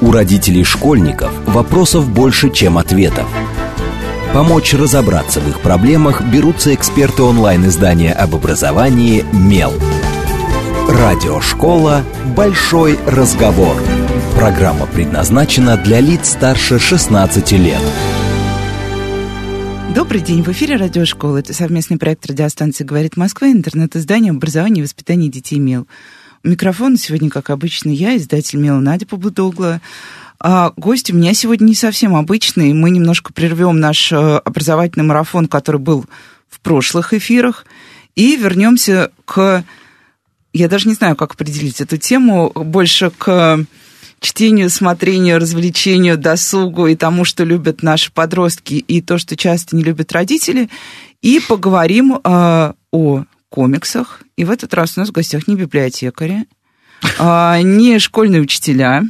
У родителей школьников вопросов больше, чем ответов. Помочь разобраться в их проблемах берутся эксперты онлайн-издания об образовании «Мел». Радиошкола «Большой разговор». Программа предназначена для лиц старше 16 лет. Добрый день. В эфире радиошкола. Это совместный проект радиостанции «Говорит Москва» интернет-издание образования и воспитания детей МЕЛ. У микрофона сегодня, как обычно, я, издатель МЕЛ Надя Побудогла. А гость у меня сегодня не совсем обычный. Мы немножко прервем наш э, образовательный марафон, который был в прошлых эфирах, и вернемся к... Я даже не знаю, как определить эту тему, больше к чтению, смотрению, развлечению, досугу и тому, что любят наши подростки, и то, что часто не любят родители. И поговорим э, о комиксах. И в этот раз у нас в гостях не библиотекари, э, не школьные учителя,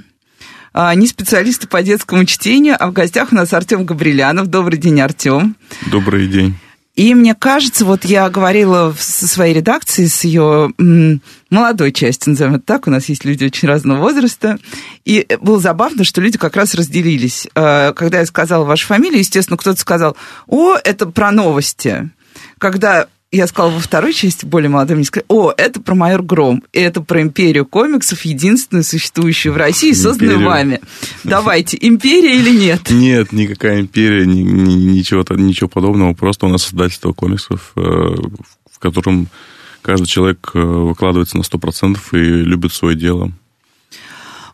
э, не специалисты по детскому чтению, а в гостях у нас Артем Габрилянов. Добрый день, Артем. Добрый день. И мне кажется, вот я говорила со своей редакцией, с ее молодой частью, назовем это так, у нас есть люди очень разного возраста, и было забавно, что люди как раз разделились. Э, когда я сказала вашу фамилию, естественно, кто-то сказал, о, это про новости. Когда я сказала во второй части, более молодым, мне сказали, о, это про майор Гром, и это про империю комиксов, единственную существующую в России, созданную империю. вами. Давайте, империя или нет? Нет, никакая империя, ни, ни, ничего, ничего подобного, просто у нас создательство комиксов, э, в котором каждый человек э, выкладывается на 100% и любит свое дело.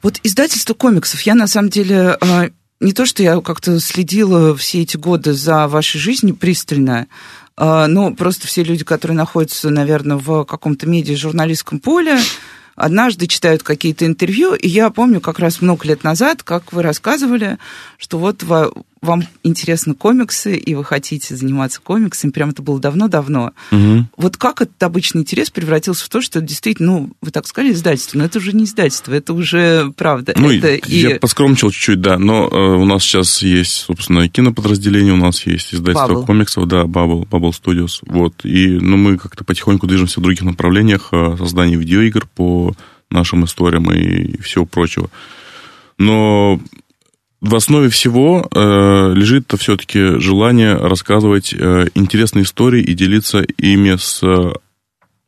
Вот издательство комиксов, я на самом деле э, не то, что я как-то следила все эти годы за вашей жизнью пристально, ну, просто все люди, которые находятся, наверное, в каком-то медиа-журналистском поле, однажды читают какие-то интервью, и я помню как раз много лет назад, как вы рассказывали, что вот вам интересны комиксы, и вы хотите заниматься комиксами, прям это было давно-давно. Угу. Вот как этот обычный интерес превратился в то, что действительно, ну, вы так сказали, издательство, но это уже не издательство, это уже правда. Ну, это я и... поскромничал чуть-чуть, да, но э, у нас сейчас есть, собственно, киноподразделение, у нас есть издательство Bubble. комиксов, да, Bubble, Bubble Studios, вот, и, ну, мы как-то потихоньку движемся в других направлениях, э, создания видеоигр по нашим историям и всего прочего. Но в основе всего э, лежит все-таки желание рассказывать э, интересные истории и делиться ими с э,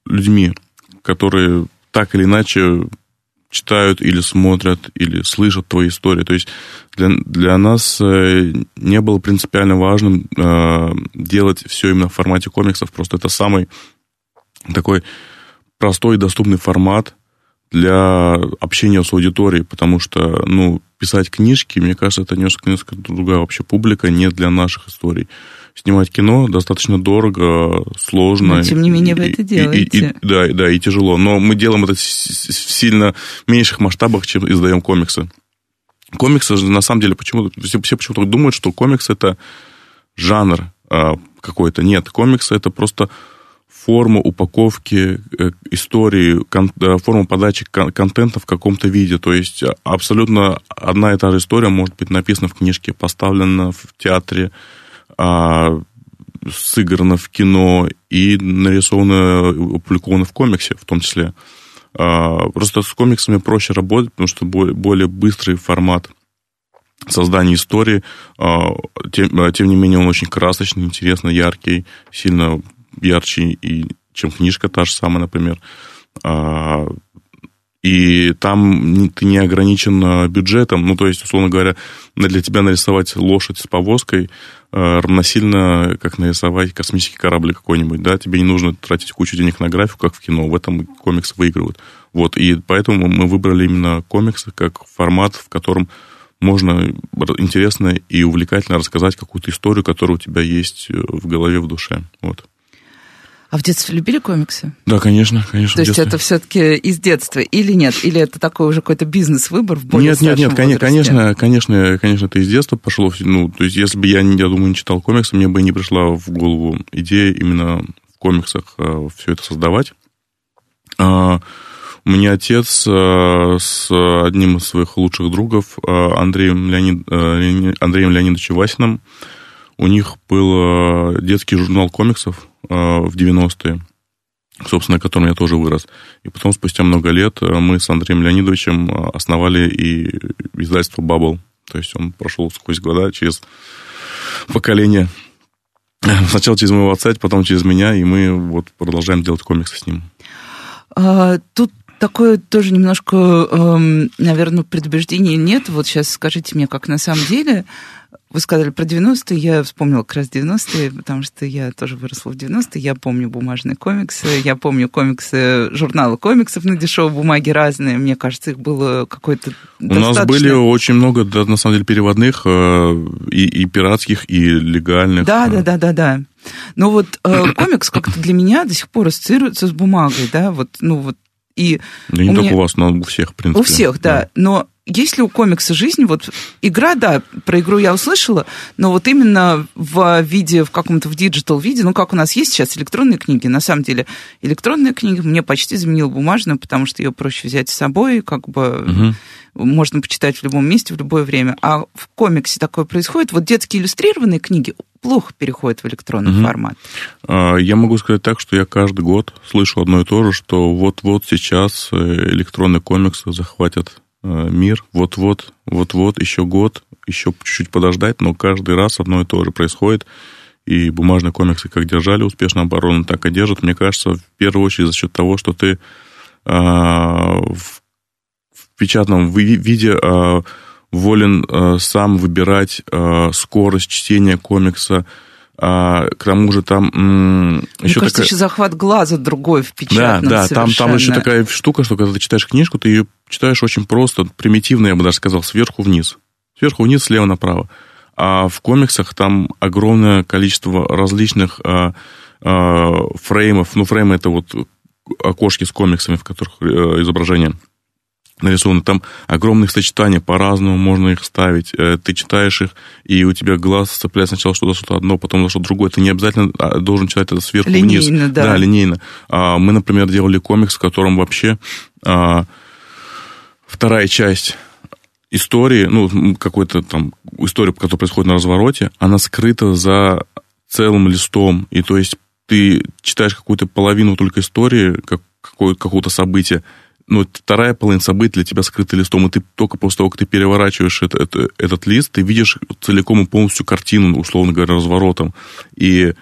людьми, которые так или иначе читают или смотрят, или слышат твои истории. То есть для, для нас э, не было принципиально важным э, делать все именно в формате комиксов. Просто это самый такой простой и доступный формат, для общения с аудиторией, потому что, ну, писать книжки, мне кажется, это несколько, несколько другая вообще публика, не для наших историй. Снимать кино достаточно дорого, сложно. Но, тем не менее, вы это делаете. И, и, да, да, и тяжело. Но мы делаем это в сильно меньших масштабах, чем издаем комиксы. Комиксы же, на самом деле, почему все, все почему-то думают, что комикс это жанр а, какой-то. Нет, комиксы это просто форма упаковки э, истории, э, форма подачи контента в каком-то виде. То есть абсолютно одна и та же история может быть написана в книжке, поставлена в театре, а, сыграна в кино и нарисована, опубликована в комиксе в том числе. А, просто с комиксами проще работать, потому что более быстрый формат создания истории. А, тем, тем не менее, он очень красочный, интересный, яркий, сильно ярче, и, чем книжка та же самая, например. А, и там ты не ограничен бюджетом. Ну, то есть, условно говоря, для тебя нарисовать лошадь с повозкой а, равносильно, как нарисовать космический корабль какой-нибудь, да, тебе не нужно тратить кучу денег на графику, как в кино, в этом комиксы выигрывают. Вот, и поэтому мы выбрали именно комиксы как формат, в котором можно интересно и увлекательно рассказать какую-то историю, которая у тебя есть в голове, в душе. Вот. А в детстве любили комиксы? Да, конечно, конечно. То есть это все-таки из детства или нет? Или это такой уже какой-то бизнес-выбор в более Нет, нет, нет, возрасте? конечно, конечно, конечно, это из детства пошло. Ну, то есть если бы я, я думаю, не читал комиксы, мне бы не пришла в голову идея именно в комиксах э, все это создавать. А, у меня отец э, с одним из своих лучших другов, э, Андреем, Леонид, Андреем Леонидовичем Васиным, у них был детский журнал комиксов в 90-е, собственно, на котором я тоже вырос. И потом, спустя много лет, мы с Андреем Леонидовичем основали и издательство Bubble. То есть он прошел сквозь года, через поколение. Сначала через моего отца, потом через меня, и мы вот продолжаем делать комиксы с ним. А, тут такое тоже немножко, эм, наверное, предубеждение нет. Вот сейчас скажите мне, как на самом деле. Вы сказали про 90-е, я вспомнила как раз 90-е, потому что я тоже выросла в 90-е. Я помню бумажные комиксы, я помню комиксы, журналы комиксов на дешевой бумаге разные. Мне кажется, их было какое-то У достаточно... нас были очень много, да, на самом деле, переводных э, и, и пиратских, и легальных. Да, да, да, да, да. Но вот э, комикс как-то для меня до сих пор ассоциируется с бумагой, да, вот, ну вот и да не у только меня... у вас, но у всех, в принципе. У всех, да. да. Но если у комикса жизнь, вот игра, да, про игру я услышала, но вот именно в виде, в каком-то в digital виде, ну, как у нас есть сейчас электронные книги, на самом деле, электронная книга мне почти заменила бумажную, потому что ее проще взять с собой, как бы угу. можно почитать в любом месте, в любое время. А в комиксе такое происходит. Вот детские иллюстрированные книги плохо переходят в электронный угу. формат. А, я могу сказать так, что я каждый год слышу одно и то же, что вот-вот сейчас э, электронные комиксы захватят Э, мир, вот-вот, вот-вот, еще год, еще чуть-чуть подождать, но каждый раз одно и то же происходит. И бумажные комиксы как держали успешно оборону, так и держат. Мне кажется, в первую очередь за счет того, что ты а, в, в печатном виде а, волен а, сам выбирать а, скорость чтения комикса, а, к тому же там Мне еще кажется, такая... еще захват глаза другой в печатном Да, да, там, там еще такая штука, что когда ты читаешь книжку, ты ее читаешь очень просто, примитивно, я бы даже сказал, сверху вниз. Сверху вниз, слева направо. А в комиксах там огромное количество различных а, а, фреймов. Ну, фреймы это вот окошки с комиксами, в которых э, изображение нарисованы. Там огромных сочетаний, по-разному можно их ставить. Э, ты читаешь их, и у тебя глаз цепляет сначала что-то, что-то одно, потом что-то другое. Ты не обязательно а, должен читать это сверху линейно, вниз. Да. да, линейно. А, мы, например, делали комикс, в котором вообще а, вторая часть истории, ну, какой-то там история, которая происходит на развороте, она скрыта за целым листом. И то есть ты читаешь какую-то половину только истории, как, какого-то события, ну, вторая половина событий для тебя скрыта листом, и ты только после того, как ты переворачиваешь это, это, этот лист, ты видишь целиком и полностью картину, условно говоря, разворотом. И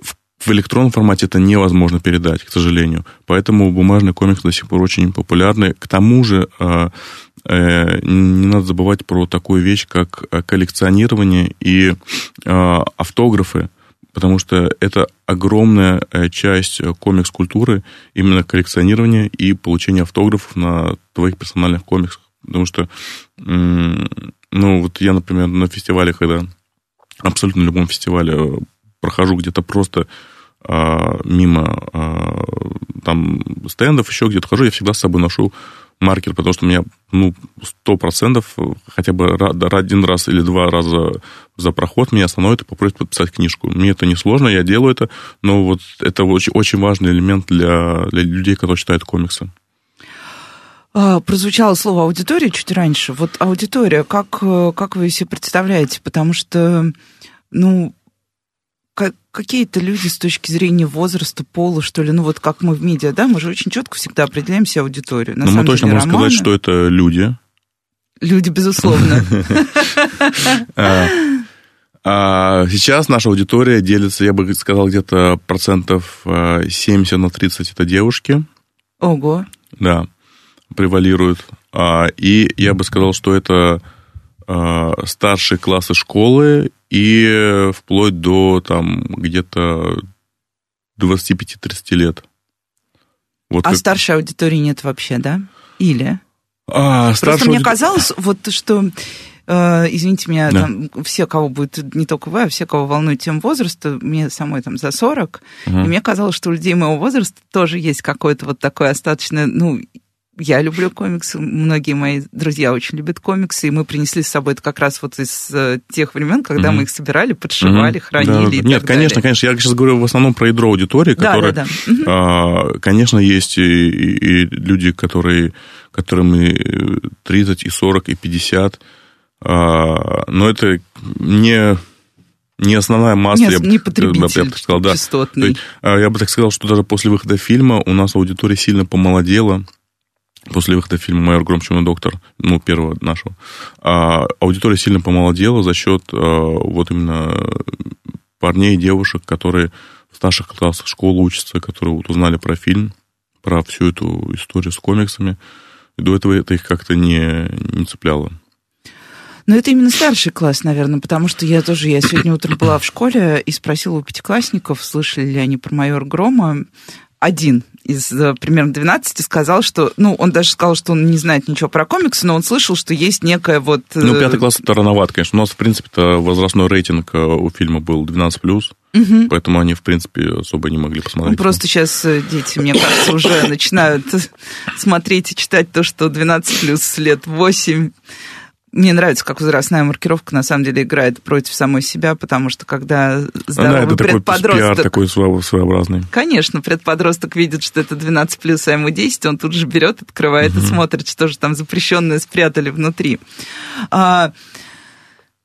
в, в электронном формате это невозможно передать, к сожалению. Поэтому бумажный комикс до сих пор очень популярный. К тому же э, э, не надо забывать про такую вещь, как коллекционирование и э, автографы потому что это огромная э, часть э, комикс-культуры, именно коллекционирование и получение автографов на твоих персональных комиксах. Потому что, ну, вот я, например, на фестивале, когда абсолютно любом фестивале э, прохожу где-то просто а, мимо а, там стендов, еще где-то хожу, я всегда с собой ношу маркер, потому что у меня, ну, сто процентов хотя бы один раз или два раза за проход меня остановят и попросят подписать книжку. Мне это несложно, я делаю это, но вот это очень, очень важный элемент для, для людей, которые читают комиксы. А, прозвучало слово аудитория чуть раньше. Вот аудитория, как, как вы себе представляете? Потому что, ну, какие-то люди с точки зрения возраста, пола, что ли, ну вот как мы в медиа, да, мы же очень четко всегда определяем себе аудиторию. На Но мы точно деле, можем романы... сказать, что это люди. Люди, безусловно. А, а сейчас наша аудитория делится, я бы сказал, где-то процентов 70 а, на 30 это девушки. Ого. Да, превалируют. И я бы сказал, что это старшие классы школы и вплоть до там где-то 25-30 лет. Вот а как... старшей аудитории нет вообще, да? Или? А, Просто мне казалось, вот что э, извините меня, да. там, все, кого будет, не только вы, а все, кого волнует тем возраста, мне самой там за 40, угу. и мне казалось, что у людей моего возраста тоже есть какое-то вот такое остаточное, ну, я люблю комиксы, многие мои друзья очень любят комиксы, и мы принесли с собой это как раз вот из э, тех времен, когда mm-hmm. мы их собирали, подшивали, mm-hmm. хранили. Да, да. Нет, конечно, далее. конечно. Я сейчас говорю в основном про ядро аудитории, которая, да, да, да. Mm-hmm. конечно, есть и, и люди, которые, которым и 30, и 40, и 50, а, но это не не основная масса, Нет, я, не потребитель я, бы сказал, да. частотный. есть, а, я бы так сказал, что даже после выхода фильма у нас аудитория сильно помолодела, после выхода фильма «Майор Гром, Чумный доктор», ну, первого нашего, а, аудитория сильно помолодела за счет а, вот именно парней и девушек, которые в старших классах школы учатся, которые вот узнали про фильм, про всю эту историю с комиксами. И до этого это их как-то не, не цепляло. Но это именно старший класс, наверное, потому что я тоже, я сегодня утром была в школе и спросила у пятиклассников, слышали ли они про майор Грома. Один из э, примерно 12 сказал, что, ну, он даже сказал, что он не знает ничего про комиксы, но он слышал, что есть некая вот... Ну, пятый класс это рановато, конечно. У нас, в принципе-то, возрастной рейтинг э, у фильма был 12+, Угу. поэтому они, в принципе, особо не могли посмотреть. Ну, просто сейчас э, дети, мне кажется, уже начинают смотреть и читать то, что 12 плюс лет 8 мне нравится, как возрастная маркировка на самом деле играет против самой себя, потому что когда здоровый Она, это предподросток... Такой, такой своеобразный. Конечно, предподросток видит, что это 12 плюс, а ему 10, он тут же берет, открывает угу. и смотрит, что же там запрещенное спрятали внутри. А,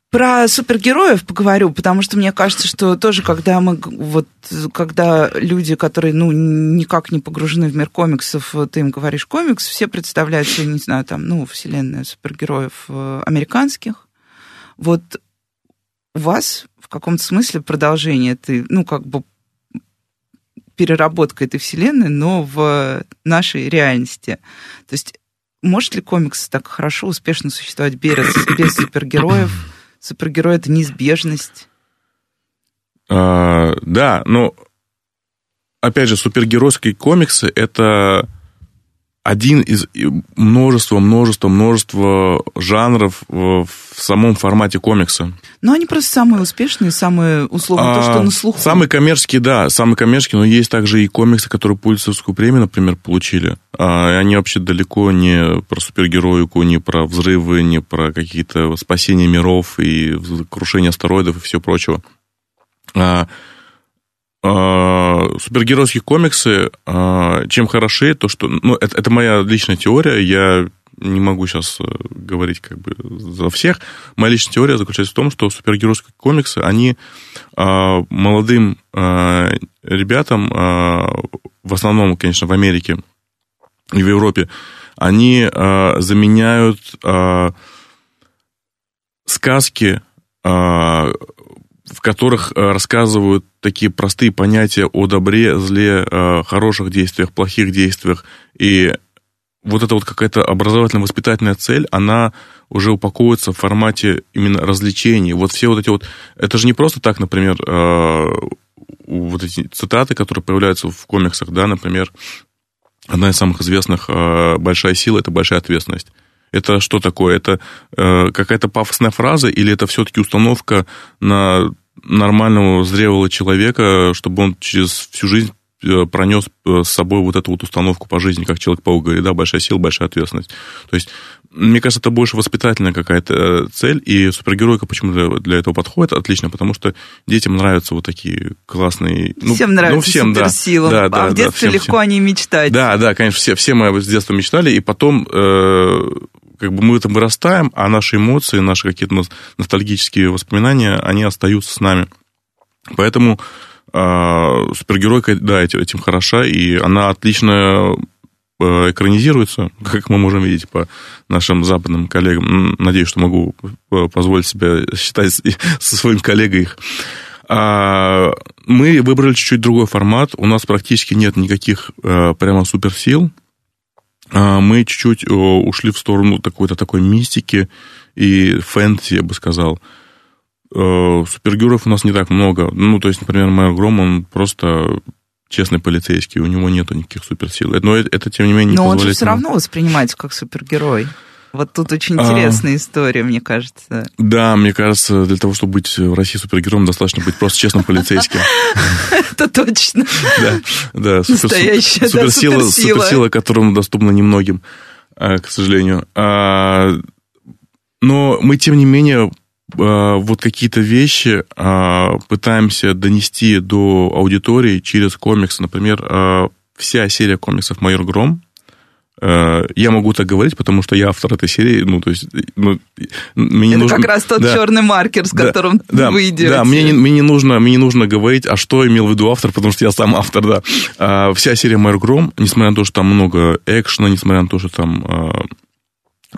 про супергероев поговорю, потому что мне кажется, что тоже, когда мы вот когда люди, которые ну никак не погружены в мир комиксов, ты им говоришь комикс, все представляют себе, не знаю, там, ну, вселенная супергероев э, американских. Вот у вас в каком-то смысле продолжение этой, ну, как бы переработка этой вселенной, но в нашей реальности. То есть может ли комикс так хорошо, успешно существовать без, без супергероев? Супергерой это неизбежность. А, да, но опять же, супергеройские комиксы это один из множества, множества, множества жанров в самом формате комикса. Но они просто самые успешные, самые, условно, а, то, что на слуху. Самые коммерческие, да, самые коммерческие, но есть также и комиксы, которые Пульцевскую премию, например, получили. А, и они вообще далеко не про супергероику, не про взрывы, не про какие-то спасения миров и крушение астероидов и все прочего. А, а, супергеройские комиксы, а, чем хороши, то что, ну, это, это моя личная теория, я не могу сейчас э, говорить как бы за всех. Моя личная теория заключается в том, что супергеройские комиксы, они а, молодым ребятам, в основном, конечно, в Америке и в Европе, они заменяют сказки в которых э, рассказывают такие простые понятия о добре, зле, э, хороших действиях, плохих действиях. И вот эта вот какая-то образовательно-воспитательная цель, она уже упаковывается в формате именно развлечений. Вот все вот эти вот... Это же не просто так, например, э, вот эти цитаты, которые появляются в комиксах, да, например, одна из самых известных «Большая сила – это большая ответственность». Это что такое? Это э, какая-то пафосная фраза или это все-таки установка на нормального зрелого человека, чтобы он через всю жизнь э, пронес э, с собой вот эту вот установку по жизни, как Человек-паук говорит, да, большая сила, большая ответственность. То есть, мне кажется, это больше воспитательная какая-то э, цель, и супергеройка почему-то для этого подходит отлично, потому что детям нравятся вот такие классные... Ну, всем нравится ну, всем, суперсила, да, да, а да, в детстве да, всем, легко всем. они мечтать. Да, да, конечно, все, все мы с детства мечтали, и потом э, как бы мы в этом вырастаем, а наши эмоции, наши какие-то ностальгические воспоминания, они остаются с нами. Поэтому э, супергеройка, да, этим, хороша, и она отлично э, экранизируется, как мы можем видеть по нашим западным коллегам. Надеюсь, что могу э, позволить себе считать со своим коллегой их. А, мы выбрали чуть-чуть другой формат. У нас практически нет никаких э, прямо суперсил. А, мы чуть-чуть ушли в сторону какой-то такой мистики и фэнтези, я бы сказал. Э, супергероев у нас не так много. Ну, то есть, например, Майор Гром, он просто честный полицейский, у него нету никаких суперсил. Но это, это тем не менее, не Но он же все равно воспринимается как супергерой. Вот тут очень интересная а, история, мне кажется. Да, мне кажется, для того, чтобы быть в России супергероем, достаточно быть просто честным полицейским. Это точно. Да, да. Настоящая суперсила, которая доступна немногим, а, к сожалению. А, но мы, тем не менее, а, вот какие-то вещи пытаемся донести до аудитории через комиксы. Например, вся серия комиксов «Майор Гром», Э, я могу так говорить, потому что я автор этой серии, ну, то есть... Ну, мне Это нужно... как раз тот да, черный маркер, с да, которым да, вы идете. Да, мне, не, мне, не нужно, мне не нужно говорить, а что имел в виду автор, потому что я сам автор, да. А, вся серия «Майор Гром», несмотря на то, что там много экшена, несмотря на то, что там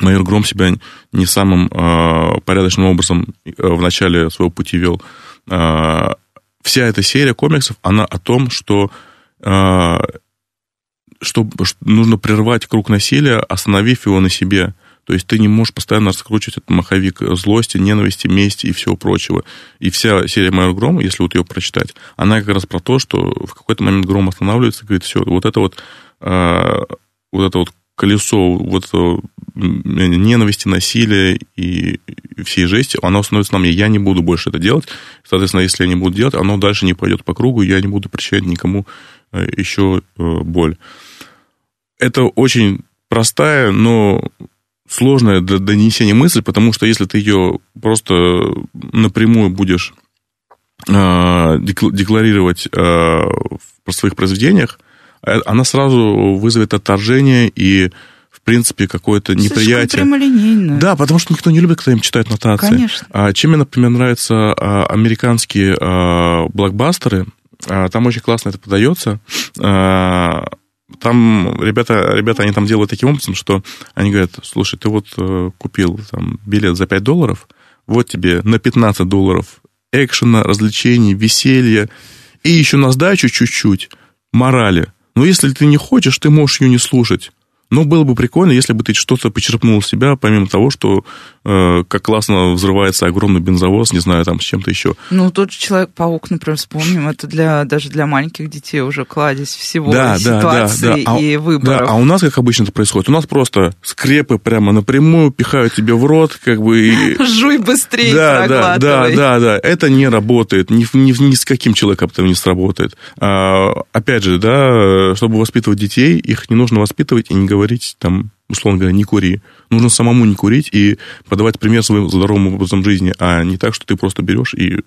майор Гром себя не самым а, порядочным образом э, в начале своего пути вел, а, вся эта серия комиксов, она о том, что а, что, нужно прервать круг насилия, остановив его на себе. То есть ты не можешь постоянно раскручивать этот маховик злости, ненависти, мести и всего прочего. И вся серия «Майор Гром», если вот ее прочитать, она как раз про то, что в какой-то момент Гром останавливается и говорит, все, вот это вот, э, вот это вот колесо вот этого ненависти, насилия и всей жести, оно становится на мне. Я не буду больше это делать. Соответственно, если я не буду делать, оно дальше не пойдет по кругу, я не буду причинять никому э, еще э, боль. Это очень простая, но сложная для донесения мысль, потому что если ты ее просто напрямую будешь э, декларировать в своих произведениях, она сразу вызовет отторжение и в принципе, какое-то неприятие. прямолинейно. Да, потому что никто не любит, когда им читают нотации. Конечно. А, чем мне, например, нравятся а, американские а, блокбастеры, там очень классно это подается. Там ребята, ребята, они там делают таким образом, что они говорят, слушай, ты вот э, купил там билет за 5 долларов, вот тебе на 15 долларов экшена, развлечений, веселья, и еще на сдачу чуть-чуть морали. Но если ты не хочешь, ты можешь ее не слушать. Но было бы прикольно, если бы ты что-то почерпнул себя, помимо того, что как классно взрывается огромный бензовоз, не знаю, там с чем-то еще. Ну, тот же Человек-паук, например, вспомним, это для, даже для маленьких детей уже кладезь всего да, ситуации да, да, да. и а, выборов. Да, а у нас, как обычно это происходит, у нас просто скрепы прямо напрямую пихают тебе в рот, как бы... И... Жуй быстрее, да, да, да, да, да, это не работает, ни, ни, ни с каким человеком это не сработает. А, опять же, да, чтобы воспитывать детей, их не нужно воспитывать и не говорить, там, условно говоря, не кури. Нужно самому не курить и подавать пример своим здоровым образом жизни, а не так, что ты просто берешь и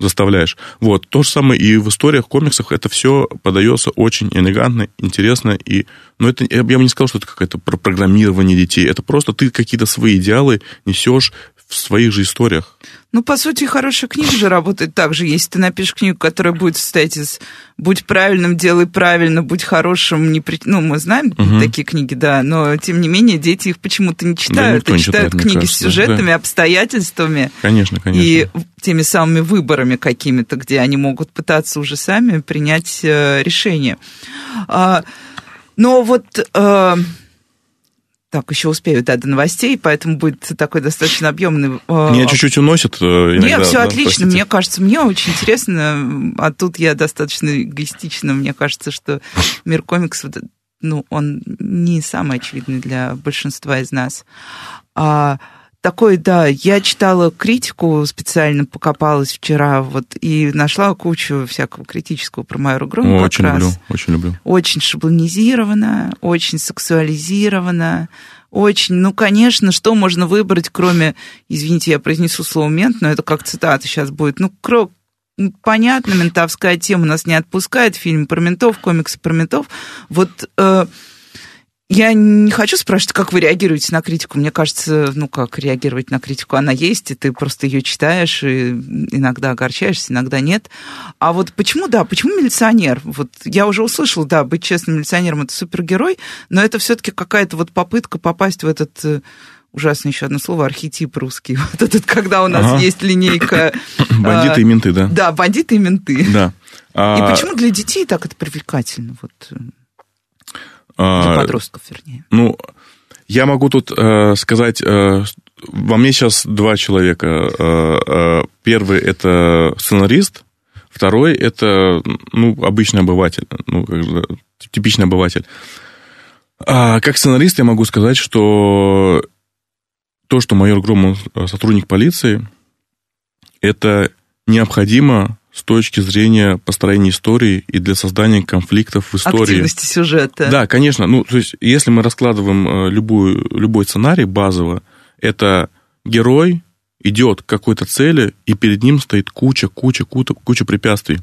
заставляешь. Вот. То же самое и в историях, комиксах это все подается очень элегантно, интересно. И... Но это, я бы не сказал, что это какое-то программирование детей. Это просто ты какие-то свои идеалы несешь в своих же историях. Ну, по сути, хорошая книга же работает так же. Если ты напишешь книгу, которая будет состоять из «будь правильным, делай правильно, будь хорошим», не при... ну, мы знаем угу. такие книги, да, но, тем не менее, дети их почему-то не читают. Да, не читают читает, книги кажется, с сюжетами, да. обстоятельствами. Конечно, конечно. И теми самыми выборами какими-то, где они могут пытаться уже сами принять э, решение. А, но вот... Так, еще успею, да, до новостей, поэтому будет такой достаточно объемный... Э, Меня чуть-чуть уносит э, иногда. Нет, все да, отлично, простите. мне кажется, мне очень интересно, а тут я достаточно эгоистична, мне кажется, что мир комиксов, ну, он не самый очевидный для большинства из нас. А, такой, да, я читала критику, специально покопалась вчера, вот, и нашла кучу всякого критического про Майору Гром. Очень люблю, раз. очень люблю. Очень шаблонизировано, очень сексуализировано, очень, ну, конечно, что можно выбрать, кроме, извините, я произнесу слово «мент», но это как цитата сейчас будет, ну, кро понятно, ментовская тема нас не отпускает, фильм про ментов, комиксы про ментов. Вот э, я не хочу спрашивать, как вы реагируете на критику. Мне кажется, ну как реагировать на критику, она есть, и ты просто ее читаешь, и иногда огорчаешься, иногда нет. А вот почему, да, почему милиционер? Вот я уже услышала, да, быть честным милиционером это супергерой, но это все-таки какая-то вот попытка попасть в этот э, ужасное еще одно слово, архетип русский. Вот этот, когда у нас ага. есть линейка... Бандиты и менты, да? Да, бандиты и менты. Да. И почему для детей так это привлекательно? Вот э, для а, подростков, вернее. Ну, я могу тут э, сказать, э, во мне сейчас два человека. Э, э, первый это сценарист, второй это ну, обычный обыватель, ну, типичный обыватель. А как сценарист я могу сказать, что то, что майор Громов сотрудник полиции, это необходимо с точки зрения построения истории и для создания конфликтов в истории. Активности сюжета. Да, конечно. Ну, то есть, если мы раскладываем э, любую, любой сценарий базово, это герой идет к какой-то цели, и перед ним стоит куча, куча, куча, куча препятствий.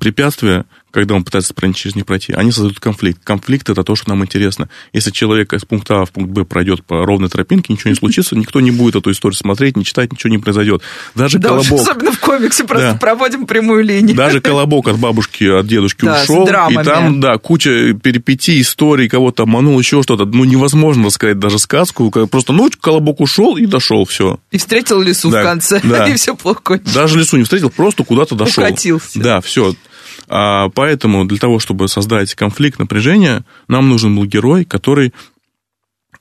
Препятствия, когда он пытается через них пройти, они создают конфликт. Конфликт это то, что нам интересно. Если человек из пункта А в пункт Б пройдет по ровной тропинке, ничего не случится, никто не будет эту историю смотреть, не читать, ничего не произойдет. Даже да, колобок... Особенно в комиксе просто да. проводим прямую линию. Даже колобок от бабушки, от дедушки да, ушел, и там, да, куча перипетий, историй, кого-то обманул, еще что-то. Ну, невозможно рассказать даже сказку. Просто, ну, колобок ушел и дошел, все. И встретил лесу да, в конце, да. и все плохо кончилось. Даже лесу не встретил, просто куда-то дошел. Укатился. Да, все. А, поэтому для того, чтобы создать конфликт, напряжение, нам нужен был герой, который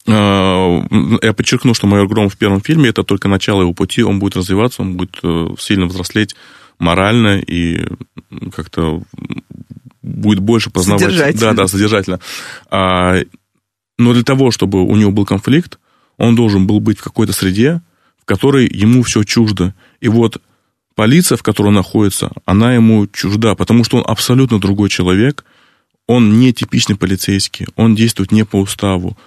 а, я подчеркну, что майор Гром в первом фильме это только начало его пути, он будет развиваться, он будет э, сильно взрослеть морально и как-то будет больше познавать. Содержательно. Да, да, содержательно. А, но для того, чтобы у него был конфликт, он должен был быть в какой-то среде, в которой ему все чуждо. И вот полиция, в которой он находится, она ему чужда, потому что он абсолютно другой человек, он не типичный полицейский, он действует не по уставу,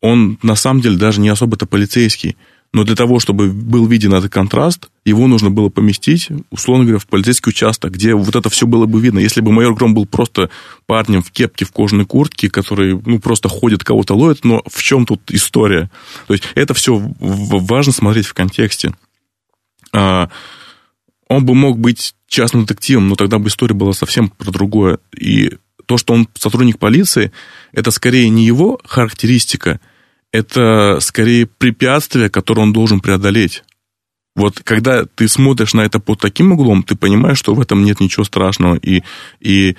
он на самом деле даже не особо-то полицейский, но для того, чтобы был виден этот контраст, его нужно было поместить, условно говоря, в полицейский участок, где вот это все было бы видно. Если бы майор Гром был просто парнем в кепке, в кожаной куртке, который, ну, просто ходит, кого-то ловит, но в чем тут история? То есть это все важно смотреть в контексте. Он бы мог быть частным детективом, но тогда бы история была совсем про другое. И то, что он сотрудник полиции, это скорее не его характеристика, это скорее препятствие, которое он должен преодолеть. Вот когда ты смотришь на это под таким углом, ты понимаешь, что в этом нет ничего страшного. И, и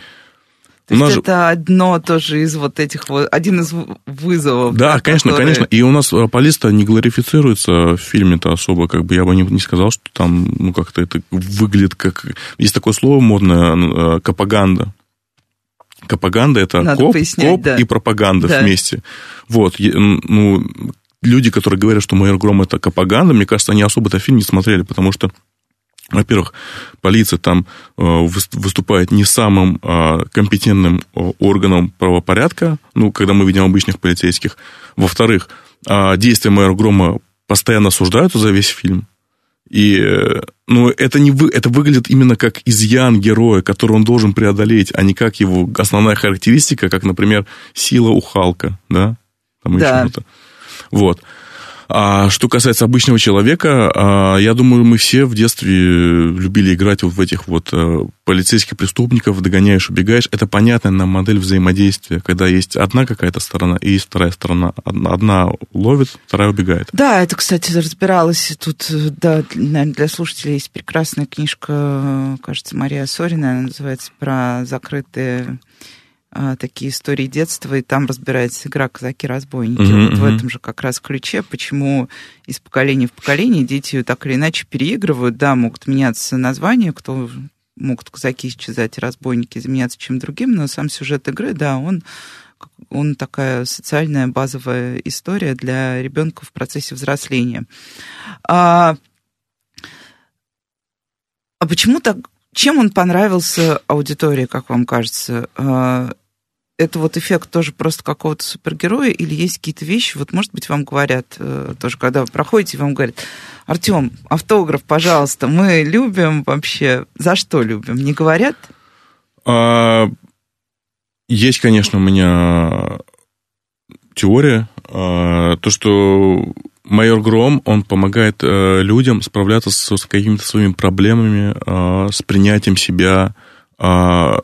то есть это же... одно тоже из вот этих вот, один из вызовов. Да, конечно, которые... конечно. И у нас э, полиция не глорифицируется в фильме-то особо, как бы я бы не, не сказал, что там, ну, как-то это выглядит как... Есть такое слово модное, э, капаганда. Капаганда это Надо коп, коп да. и пропаганда да. вместе. Вот, ну, люди, которые говорят, что майор Гром это капаганда, мне кажется, они особо этот фильм не смотрели, потому что во-первых, полиция там э, выступает не самым э, компетентным э, органом правопорядка, ну, когда мы видим обычных полицейских. Во-вторых, действия майора Грома постоянно осуждаются за весь фильм. И ну, это, не вы, это выглядит именно как изъян героя, который он должен преодолеть, а не как его основная характеристика, как, например, сила у Халка, да? Там да. Вот. А что касается обычного человека, а, я думаю, мы все в детстве любили играть вот в этих вот э, полицейских преступников, догоняешь, убегаешь. Это понятная нам модель взаимодействия, когда есть одна какая-то сторона и есть вторая сторона. Одна ловит, вторая убегает. Да, это, кстати, разбиралось тут, да, наверное, для слушателей есть прекрасная книжка, кажется, Мария Сорина, она называется про закрытые а, такие истории детства, и там разбирается игра «Казаки-разбойники». Mm-hmm. Вот в этом же как раз ключе, почему из поколения в поколение дети так или иначе переигрывают. Да, могут меняться названия, кто могут казаки исчезать, разбойники заменяться чем другим, но сам сюжет игры, да, он он такая социальная базовая история для ребенка в процессе взросления. А, а почему так? Чем он понравился аудитории, как вам кажется? А, это вот эффект тоже просто какого-то супергероя, или есть какие-то вещи, вот, может быть, вам говорят, э, тоже, когда вы проходите, вам говорят, Артем, автограф, пожалуйста, мы любим вообще, за что любим, не говорят? А, есть, конечно, у меня теория, а, то, что майор Гром, он помогает а, людям справляться с, с какими-то своими проблемами, а, с принятием себя, а,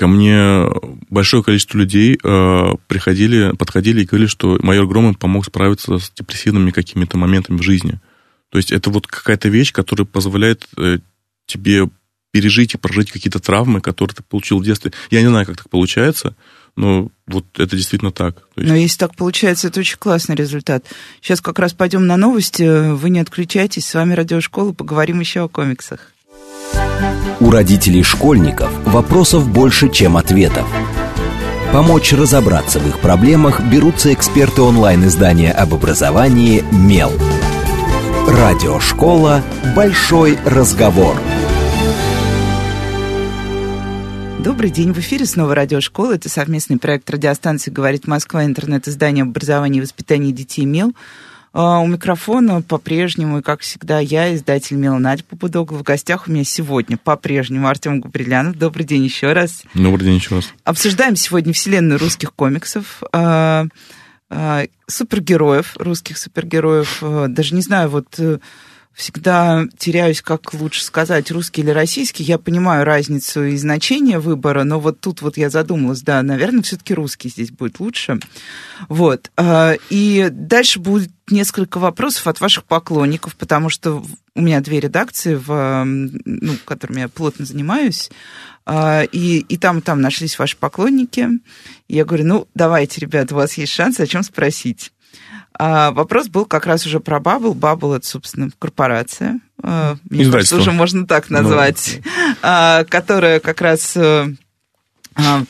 ко мне большое количество людей э, приходили, подходили и говорили, что майор Громов помог справиться с депрессивными какими-то моментами в жизни. То есть это вот какая-то вещь, которая позволяет э, тебе пережить и прожить какие-то травмы, которые ты получил в детстве. Я не знаю, как так получается, но вот это действительно так. есть... Но если так получается, это очень классный результат. Сейчас как раз пойдем на новости. Вы не отключайтесь. С вами Радиошкола. Поговорим еще о комиксах. У родителей школьников вопросов больше, чем ответов. Помочь разобраться в их проблемах берутся эксперты онлайн-издания об образовании «Мел». Радиошкола «Большой разговор». Добрый день. В эфире снова радиошкола. Это совместный проект радиостанции «Говорит Москва», интернет-издание об образовании и воспитании детей «Мел». А, у микрофона по-прежнему, и как всегда, я, издатель Мила Надя Попудогла. В гостях у меня сегодня по-прежнему Артем Габрилянов. Добрый день еще раз. Добрый день еще раз. Обсуждаем сегодня вселенную русских комиксов а, а, супергероев, русских супергероев. Даже не знаю, вот э, всегда теряюсь, как лучше сказать, русский или российский. Я понимаю разницу и значение выбора, но вот тут вот я задумалась, да, наверное, все-таки русский здесь будет лучше. Вот. А, и дальше будет несколько вопросов от ваших поклонников, потому что у меня две редакции, в, ну, которыми я плотно занимаюсь, а, и, и там, там нашлись ваши поклонники. Я говорю, ну, давайте, ребят, у вас есть шанс, о чем спросить. А вопрос был как раз уже про Bubble. Bubble — это, собственно, корпорация. А, мне кажется, уже можно так ну, назвать. Ну. которая как раз э, а,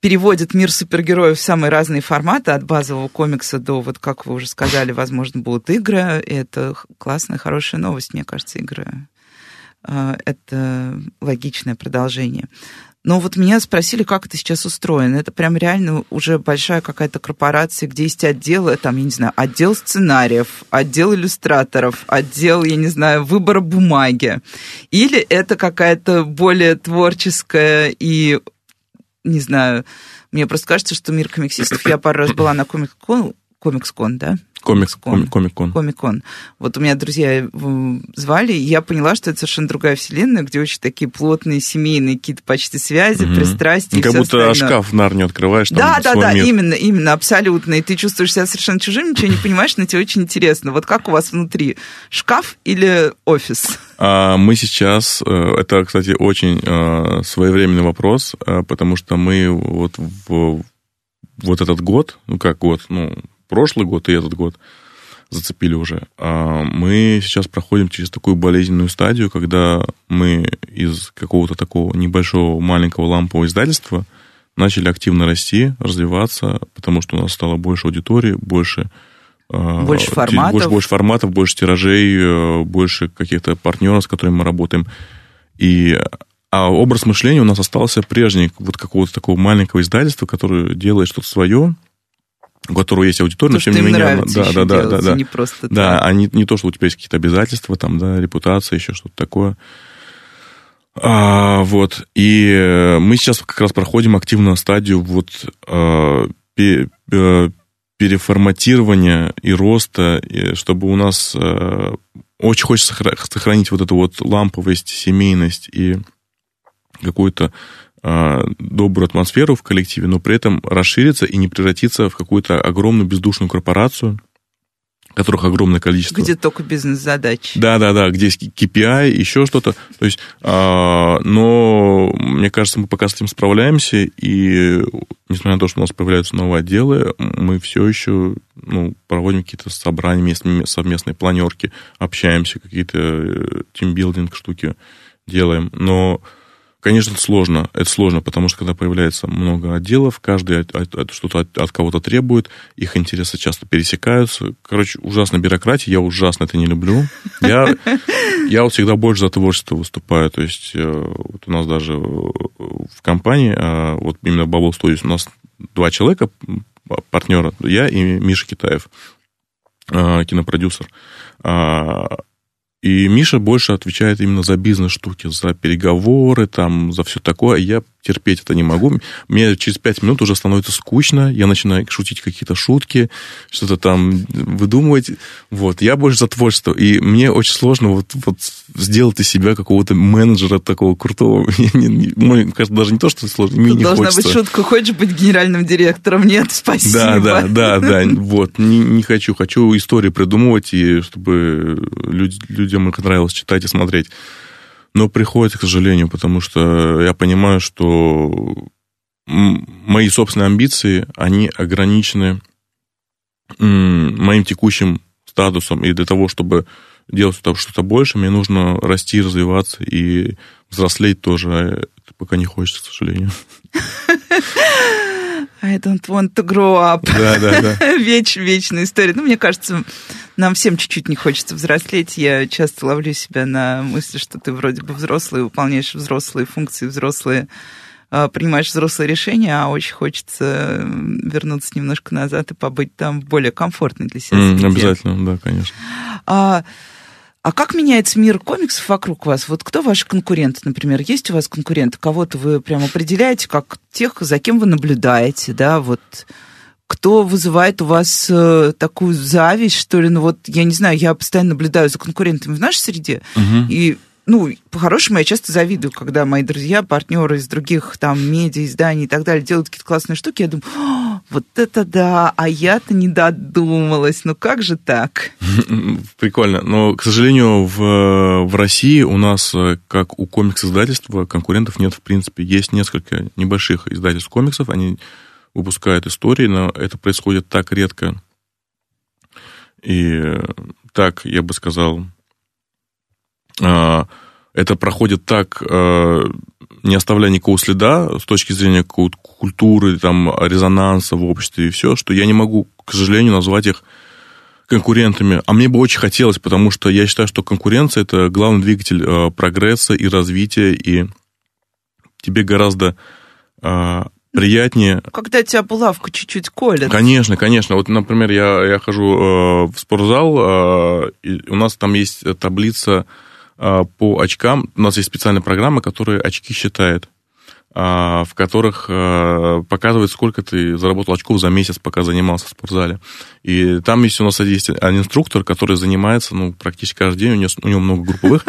переводит мир супергероев в самые разные форматы, от базового комикса до, вот как вы уже сказали, возможно, будут игры. Это классная, хорошая новость, мне кажется, игры. Это логичное продолжение. Но вот меня спросили, как это сейчас устроено. Это прям реально уже большая какая-то корпорация, где есть отделы, там, я не знаю, отдел сценариев, отдел иллюстраторов, отдел, я не знаю, выбора бумаги. Или это какая-то более творческая и, не знаю, мне просто кажется, что мир комиксистов, я пару раз была на комик-кон, комикс-кон, да? Комикс-кон. Комик-кон. Комик-кон. Вот у меня друзья звали, и я поняла, что это совершенно другая вселенная, где очень такие плотные семейные какие-то почти связи, угу. пристрастия. Как будто остальное. шкаф в Нарнию открываешь. Там да, да, да, мир. именно, именно, абсолютно. И ты чувствуешь себя совершенно чужим, ничего не понимаешь, но тебе очень интересно. Вот как у вас внутри? Шкаф или офис? А, мы сейчас, э, это, кстати, очень э, своевременный вопрос, э, потому что мы вот в вот этот год, ну как год, ну прошлый год и этот год зацепили уже. А мы сейчас проходим через такую болезненную стадию, когда мы из какого-то такого небольшого маленького лампового издательства начали активно расти, развиваться, потому что у нас стало больше аудитории, больше а, больше форматов. Больше, больше форматов, больше тиражей, э, больше каких-то партнеров, с которыми мы работаем. И, а образ мышления у нас остался прежний, вот какого-то такого маленького издательства, которое делает что-то свое, у которого есть аудитория, то, но тем не менее... Да, да, да, да, да. Не просто да, а не, не то, что у тебя есть какие-то обязательства, там, да, репутация, еще что-то такое. А, вот. И мы сейчас как раз проходим активную стадию вот а, пе, пе, переформатирования и роста, и чтобы у нас а, очень хочется сохранить вот эту вот ламповость, семейность и какую-то а, добрую атмосферу в коллективе, но при этом расшириться и не превратиться в какую-то огромную бездушную корпорацию, которых огромное количество. Где только бизнес-задачи. Да, да, да, где есть KPI, еще что-то. То есть, а, но мне кажется, мы пока с этим справляемся, и несмотря на то, что у нас появляются новые отделы, мы все еще ну, проводим какие-то собрания, совместные планерки, общаемся, какие-то э, тимбилдинг штуки делаем. Но Конечно, это сложно. Это сложно, потому что когда появляется много отделов, каждый от, от, от, что-то от, от кого-то требует, их интересы часто пересекаются. Короче, ужасная бюрократия, я ужасно это не люблю. Я, я вот всегда больше за творчество выступаю. То есть э, вот у нас даже в компании, а, вот именно Bubble Studios, у нас два человека, партнера, я и Миша Китаев, а, кинопродюсер. И Миша больше отвечает именно за бизнес-штуки, за переговоры, там, за все такое. Я терпеть это не могу. Мне через пять минут уже становится скучно, я начинаю шутить какие-то шутки, что-то там выдумывать. Вот, я больше за творчество. И мне очень сложно вот, вот сделать из себя какого-то менеджера такого крутого. Мне кажется, даже не то, что сложно, мне не Должна быть шутка, хочешь быть генеральным директором? Нет, спасибо. Да, да, да, да, вот, не, не хочу. Хочу истории придумывать, и чтобы люди, людям их нравилось читать и смотреть но приходится, к сожалению, потому что я понимаю, что мои собственные амбиции, они ограничены моим текущим статусом, и для того, чтобы делать что-то больше, мне нужно расти, развиваться и взрослеть тоже. А это пока не хочется, к сожалению. I don't want to grow up. Да, да, да. Веч, вечная история. Ну, мне кажется, нам всем чуть-чуть не хочется взрослеть. Я часто ловлю себя на мысли, что ты вроде бы взрослый, выполняешь взрослые функции, взрослые а, принимаешь взрослые решения, а очень хочется вернуться немножко назад и побыть там в более комфортной для себя. Mm, обязательно, да, конечно. А, а как меняется мир комиксов вокруг вас? Вот кто ваши конкуренты, например? Есть у вас конкуренты? Кого-то вы прям определяете как тех, за кем вы наблюдаете, да, вот кто вызывает у вас э, такую зависть, что ли? Ну вот, я не знаю, я постоянно наблюдаю за конкурентами в нашей среде, Мгм. и ну, по-хорошему, я часто завидую, когда мои друзья, партнеры из других там медиа, изданий и так далее делают какие-то классные штуки. Я думаю, «О, вот это да, а я-то не додумалась. Ну как же так? Прикольно. Но, к сожалению, в, в России у нас, э, как у комикс-издательства, конкурентов нет в принципе. Есть несколько небольших издательств комиксов, они выпускают истории, но это происходит так редко. И э, так, я бы сказал, а, это проходит так, э, не оставляя никакого следа с точки зрения какой-то культуры, там, резонанса в обществе и все, что я не могу, к сожалению, назвать их конкурентами. А мне бы очень хотелось, потому что я считаю, что конкуренция – это главный двигатель э, прогресса и развития, и тебе гораздо приятнее Когда тебя булавку чуть-чуть колет. Конечно, конечно. Вот, например, я, я хожу в спортзал, и у нас там есть таблица по очкам. У нас есть специальная программа, которая очки считает, э, в которых э, показывает, сколько ты заработал очков за месяц, пока занимался в спортзале. И там есть у нас есть один инструктор, который занимается ну, практически каждый день, у него, у него много групповых.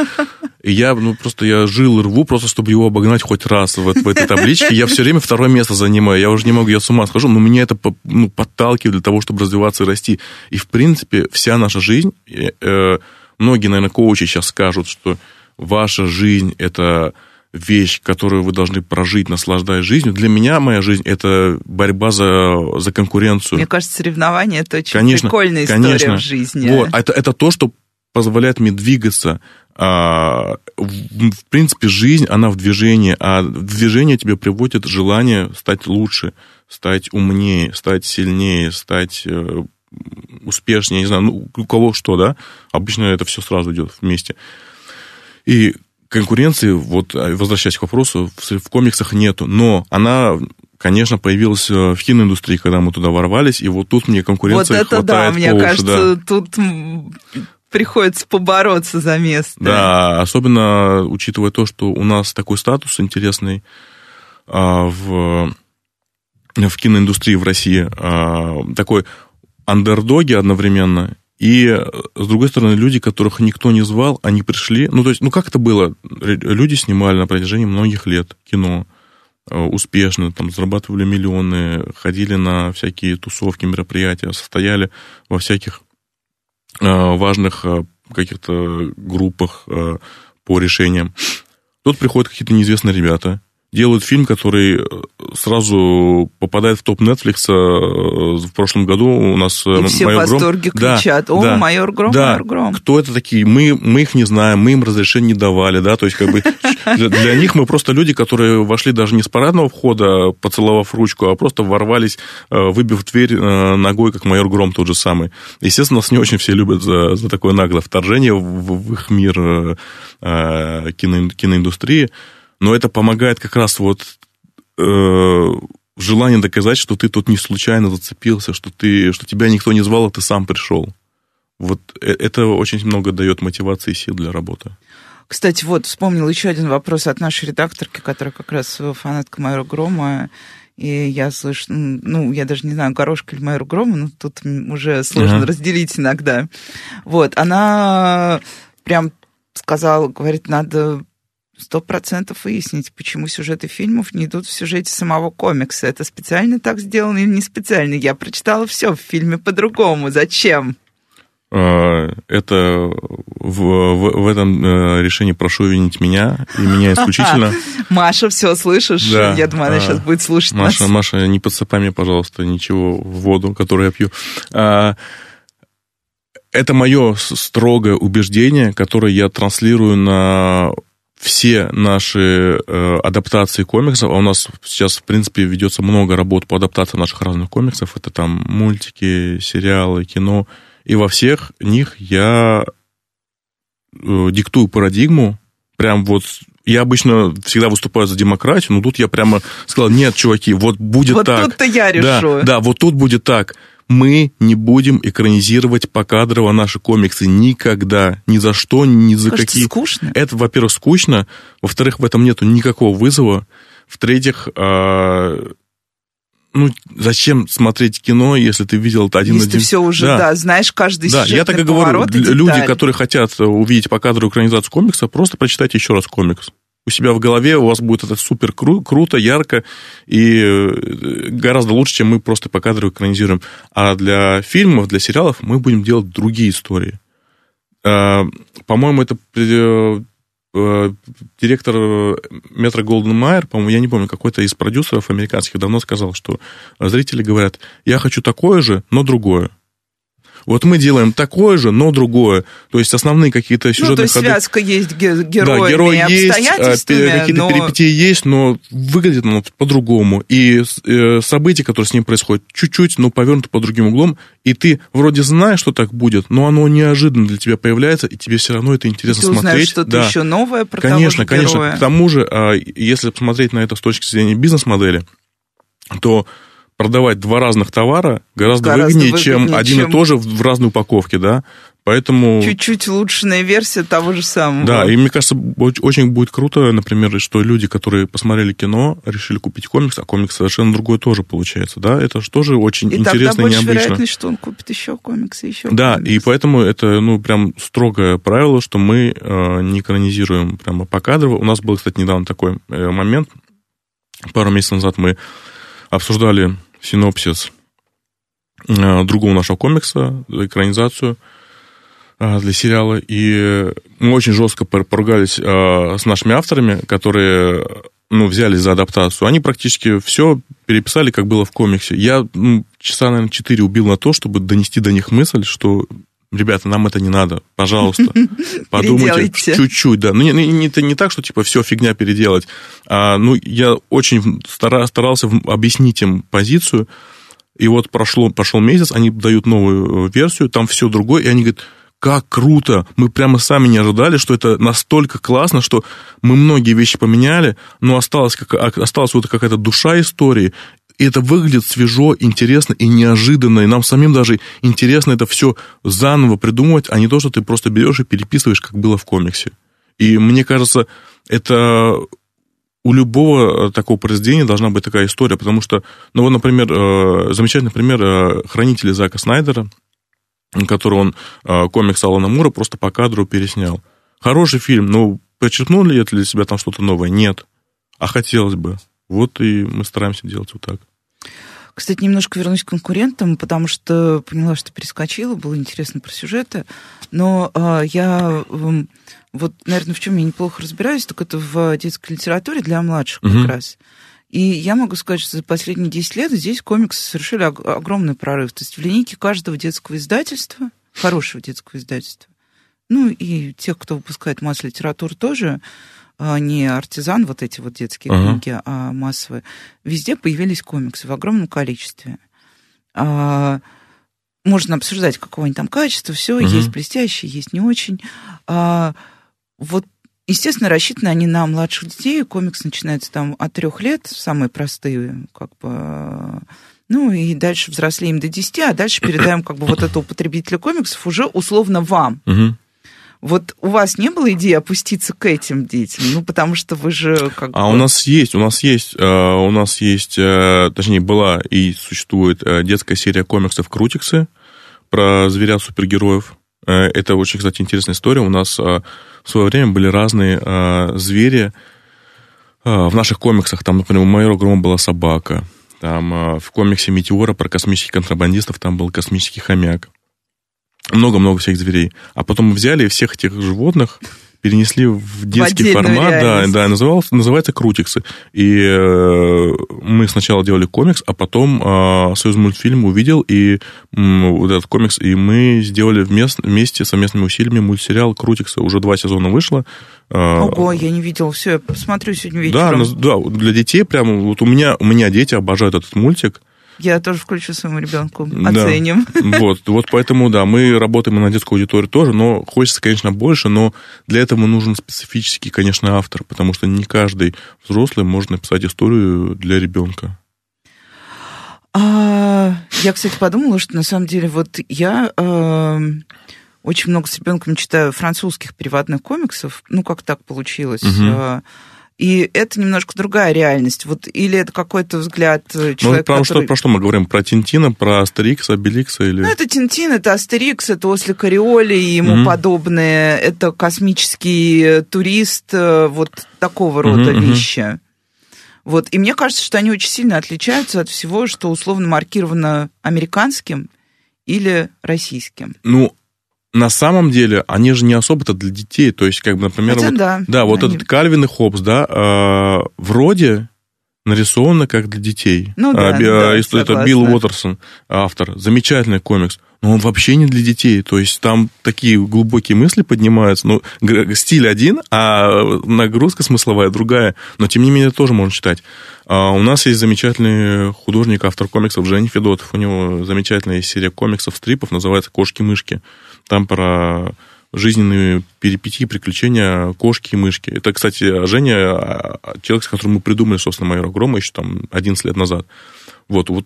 И я, ну, просто я жил и рву, просто чтобы его обогнать хоть раз в, в этой табличке. Я все время второе место занимаю. Я уже не могу, я с ума схожу, но меня это ну, подталкивает для того, чтобы развиваться и расти. И, в принципе, вся наша жизнь, э, э, многие, наверное, коучи сейчас скажут, что ваша жизнь – это вещь, которую вы должны прожить, наслаждаясь жизнью. Для меня моя жизнь – это борьба за, за конкуренцию. Мне кажется, соревнования это очень Конечно, прикольная история конечно. в жизни. Вот, это, это то, что позволяет мне двигаться. А, в, принципе, жизнь, она в движении, а движение тебе приводит желание стать лучше, стать умнее, стать сильнее, стать э, успешнее, не знаю, ну, у кого что, да? Обычно это все сразу идет вместе. И конкуренции, вот, а, возвращаясь к вопросу, в, комиксах нету, но она конечно, появилась э, в киноиндустрии, когда мы туда ворвались, и вот тут мне Вот конкуренция это да, мне уши, кажется, да. тут приходится побороться за место. Да, особенно учитывая то, что у нас такой статус интересный а, в, в киноиндустрии в России, а, такой андердоги одновременно, и, э, с другой стороны, люди, которых никто не звал, они пришли, ну, то есть, ну, как это было? Люди снимали на протяжении многих лет кино, э, успешно, там, зарабатывали миллионы, ходили на всякие тусовки, мероприятия, состояли во всяких э, важных каких-то группах по решениям. Тут приходят какие-то неизвестные ребята, делают фильм, который э, сразу попадает в топ Netflix. э, В прошлом году у нас... э, И все в «Майор Гром». восторге Да, кричат, о, да, майор Гром, да. майор Гром. Кто это такие? Мы, мы их не знаем, мы им разрешение не давали, да, то есть как бы для, них мы просто люди, которые вошли даже не с парадного входа, поцеловав ручку, а просто ворвались, выбив дверь ногой, как майор Гром тот же самый. Естественно, нас не очень все любят за, за такое наглое вторжение в, в их мир кино, киноиндустрии, но это помогает как раз вот э, желание доказать, что ты тут не случайно зацепился, что, ты, что тебя никто не звал, а ты сам пришел. Вот э- это очень много дает мотивации и сил для работы. Кстати, вот вспомнил еще один вопрос от нашей редакторки, которая как раз фанатка майора Грома. И я слышу, ну, я даже не знаю, горошка или майор Грома, но тут уже сложно Ага. разделить иногда. Вот, она прям сказала, говорит, надо сто процентов выяснить, почему сюжеты фильмов не идут в сюжете самого комикса. Это специально так сделано или не специально? Я прочитала все в фильме по-другому. Зачем? Э, Это в, в- в этом э, решении прошу винить меня, и меня исключительно. Маша, все слышишь? Да. Я думаю, она А, сейчас будет слушать Маша, нас. Маша, не подсыпай мне, пожалуйста, ничего в воду, которую я пью. А, Это мое строгое убеждение, которое я транслирую на все наши э, адаптации комиксов, а у нас сейчас, в принципе, ведется много работ по адаптации наших разных комиксов, это там мультики, сериалы, кино, и во всех них я э, диктую парадигму, прям вот я обычно всегда выступаю за демократию, но тут я прямо сказал, нет, чуваки, вот будет вот так. Вот тут-то я решу. Да, да, вот тут будет так. Мы не будем экранизировать покадрово наши комиксы никогда, ни за что, ни за Кажется, какие. скучно. Это, во-первых, скучно, во-вторых, в этом нету никакого вызова, в-третьих, а, ну, зачем смотреть кино, если ты видел это один Если один... ты все уже, да, да знаешь каждый Да, я так и говорю, люди, которые хотят увидеть по кадру экранизацию комикса, просто прочитайте еще раз комикс. У себя в голове у вас будет это супер кру- круто, ярко и э, гораздо лучше, чем мы просто по кадру экранизируем. А для фильмов, для сериалов мы будем делать другие истории. А, по-моему, это э, э, директор Метро Голден Майер, по-моему, я не помню, какой-то из продюсеров американских давно сказал, что зрители говорят, я хочу такое же, но другое. Вот мы делаем такое же, но другое. То есть основные какие-то сюжетные ну, то есть ходы... связка есть героями да, герой есть, обстоятельствами, какие-то но... перипетии есть, но выглядит оно по-другому. И э, события, которые с ним происходят, чуть-чуть, но повернуты по другим углом, и ты вроде знаешь, что так будет, но оно неожиданно для тебя появляется, и тебе все равно это интересно и ты узнаешь смотреть. что-то да. еще новое про Конечно, того же конечно. героя. К тому же, а, если посмотреть на это с точки зрения бизнес-модели, то продавать два разных товара гораздо, Гораздо выгоднее, выгоднее, чем один чем- и то же в в разной упаковке, да. Поэтому... Чуть-чуть улучшенная версия того же самого. Да, и мне кажется, оч- очень будет круто, например, что люди, которые посмотрели кино, решили купить комикс, а комикс совершенно другой тоже получается, да, это же тоже очень и интересно тогда и необычно. вероятность, что он купит еще комиксы, еще Да, комиксы. и поэтому это, ну, прям строгое правило, что мы э, не экранизируем прямо по кадрово. У нас был, кстати, недавно такой э, момент. Пару месяцев назад мы обсуждали синопсис э, другого нашего комикса, экранизацию э, для сериала, и мы очень жестко пор- поругались э, с нашими авторами, которые ну, взялись за адаптацию. Они практически все переписали, как было в комиксе. Я ну, часа, наверное, 4 убил на то, чтобы донести до них мысль, что ребята, нам это не надо, пожалуйста, подумайте чуть-чуть, да. Ну, не, не, не- не так, что типа все фигня переделать. А, ну, я очень стара- старался объяснить им позицию, и вот прошло, прошел месяц, они дают новую э, версию, там все другое, и они говорят, как круто, мы прямо сами не ожидали, что это настолько классно, что мы многие вещи поменяли, но осталась, как, а- осталась вот какая-то душа истории, и это выглядит свежо, интересно и неожиданно, и нам самим даже интересно это все заново придумывать, а не то, что ты просто берешь и переписываешь, как было в комиксе. И мне кажется, это у любого э, такого произведения должна быть такая история, потому что, ну вот, например, э, замечательный пример э, «Хранители» Зака Снайдера, который он комикс Алана Мура просто по кадру переснял. Хороший фильм, но подчеркнул ли это для себя там что-то новое? Нет. А хотелось бы. Вот и мы стараемся делать вот так. Кстати, немножко вернусь к конкурентам, потому что поняла, что перескочила, было интересно про сюжеты. Но а, я м, вот, наверное, в чем я неплохо разбираюсь, так это в детской литературе для младших как Мгм. раз. И я могу сказать, что за последние 10 лет здесь комиксы совершили ог- огромный прорыв. То есть в линейке каждого детского издательства, хорошего детского издательства, ну и тех, кто выпускает масс-литературу тоже, не артизан, вот эти вот детские Ага. книги, а массовые, везде появились комиксы в огромном количестве. А, можно обсуждать, какого они там качества, все, Мгм. есть блестящие, есть не очень. А, вот, естественно, рассчитаны они на младших детей. Комикс начинается там от трех лет, самые простые, как бы, ну и дальше взрослеем до 10, а дальше передаем как бы вот этого потребителя комиксов уже условно вам. Мгм. Вот у вас не было идеи опуститься к этим детям? Ну, потому что вы же как А бы... у нас есть, у нас есть, э, у нас есть, э, точнее, была и существует э, детская серия комиксов «Крутиксы» про зверят-супергероев. Э, Это очень, кстати, интересная история. У нас в свое время были разные звери в наших комиксах. Там, например, у майора Грома была собака. Там в комиксе «Метеора» про космических контрабандистов там был космический хомяк. Много-много всех зверей. А потом мы взяли всех этих животных перенесли в детский отдельную формат, да, реальность. да, назывался, называется «Крутиксы». И э, мы сначала делали комикс, а потом э, Союз мультфильм увидел и м, вот этот комикс, и мы сделали вместе, вместе совместными усилиями мультсериал «Крутиксы». Уже два сезона вышло. Э, Ого, я не видела. Все, я посмотрю сегодня да, вечером. наз- да, для детей прямо, вот у меня, у меня дети обожают этот мультик, Я тоже включу своему ребенку, оценим. Да. Вот, вот поэтому, да, мы работаем на детскую аудиторию тоже, но хочется, конечно, больше, но для этого нужен специфический, конечно, автор, потому что не каждый взрослый может написать историю для ребенка. А, я, кстати, подумала, что на самом деле вот я э, очень много с ребенком читаю французских переводных комиксов, ну как так получилось. Угу. И это немножко другая реальность. Вот, или это какой-то взгляд э, человека, ну, про, который... что, про что мы говорим? Про Тинтина, про Астерикса, Обеликса? Или... Ну, это Тинтин, это Астерикс, это Осли Кариоли и ему mm подобные. Это космический турист, э, вот такого рода mm-hmm. вещи. Вот. И мне кажется, что они очень сильно отличаются от всего, что условно маркировано американским или российским. Ну, на самом деле они же не особо-то для детей. То есть, как бы, например, Хотя, вот, да, да, вот они... этот Кальвин и Хоббс, да, э, вроде нарисовано как для детей. Ну, да, а, да, это, это Билл Уотерсон, автор. Замечательный комикс. Но он вообще не для детей. То есть там такие глубокие мысли поднимаются. Ну, стиль один, а нагрузка смысловая другая. Но, тем не менее, тоже можно читать. А у нас есть замечательный художник, автор комиксов Женя Федотов. У него замечательная серия комиксов, стрипов, называется «Кошки-мышки». Там про жизненные перипетии, приключения кошки и мышки. Это, кстати, Женя, а, человек, с которым мы придумали, собственно, майора Грома еще там 11 лет назад. Вот, вот,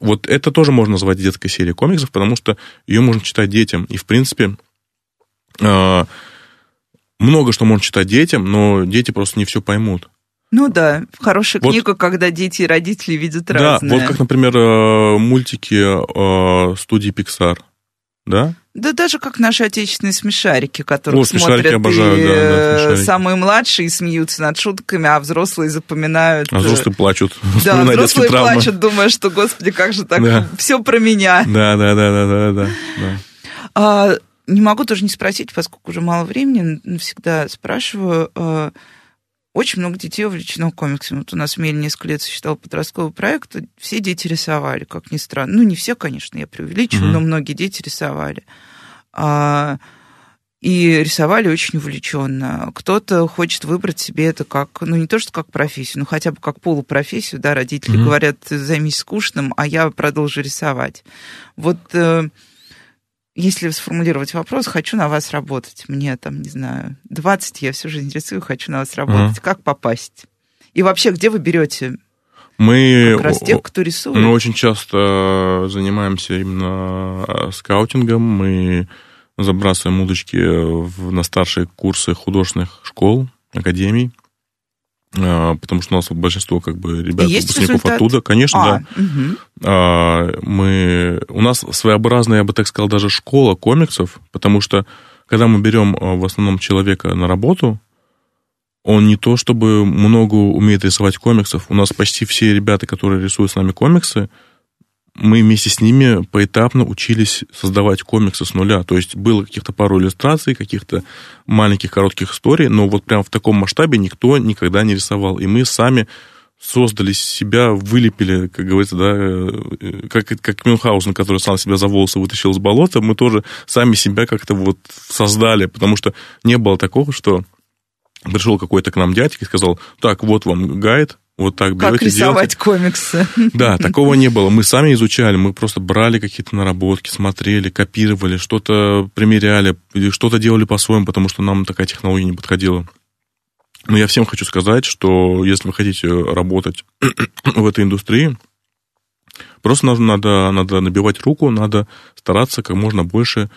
вот это тоже можно назвать детской серией комиксов, потому что ее можно читать детям. И, в принципе, а, много что можно читать детям, но дети просто не все поймут. Ну да, хорошая вот, книга, когда дети и родители видят разное. Да, вот как, например, э, мультики э, студии Pixar, да? Да даже как наши отечественные смешарики, которые О, смотрят обожаю, и да, да, э, самые младшие смеются над шутками, а взрослые запоминают. А взрослые плачут. Да, взрослые плачут, думая, что, господи, как же так, да. все про меня. Да, да, да, да, да, да. А, не могу тоже не спросить, поскольку уже мало времени, всегда спрашиваю. Очень много детей увлечено комиксами. Вот у нас в Меле несколько лет существовал подростковый проект, все дети рисовали, как ни странно. Ну, не все, конечно, я преувеличиваю, mm-hmm. но многие дети рисовали. А, и рисовали очень увлеченно. Кто-то хочет выбрать себе это как, ну, не то, что как профессию, но хотя бы как полупрофессию, да, родители mm-hmm. говорят, займись скучным, а я продолжу рисовать. Вот э, если сформулировать вопрос, хочу на вас работать, мне там, не знаю, 20, я всю жизнь рисую, хочу на вас работать, mm. как попасть? И вообще, где вы берете мы, как раз тех, кто рисует? Мы очень часто занимаемся именно э, скаутингом, мы забрасываем удочки в, на старшие курсы художественных школ, академий, потому что у нас большинство как бы ребят Есть выпускников результат? оттуда, конечно, а, да. Угу. Мы у нас своеобразная, я бы так сказал, даже школа комиксов, потому что когда мы берем а, в основном человека на работу, он не то чтобы много умеет рисовать комиксов. У нас почти все ребята, которые рисуют с нами комиксы, мы вместе с ними поэтапно учились создавать комиксы с нуля. То есть было каких-то пару иллюстраций, каких-то маленьких коротких историй, но вот прям в таком масштабе никто никогда не рисовал. И мы сами создали себя, вылепили, как говорится, да, э, как, как Мюнхгаузен, который сам себя за волосы вытащил из болота, мы тоже сами себя как-то вот создали, потому что не было такого, что пришел какой-то к нам дядька и сказал, так, вот вам гайд, вот так берете, Как рисовать делаете. комиксы. Да, такого не было. Мы сами изучали, мы просто брали какие-то наработки, смотрели, копировали, что-то примеряли, что-то делали по-своему, потому что нам такая технология не подходила. Но я всем хочу сказать, что если вы хотите работать в этой индустрии, просто надо, надо, надо набивать руку, надо стараться как можно больше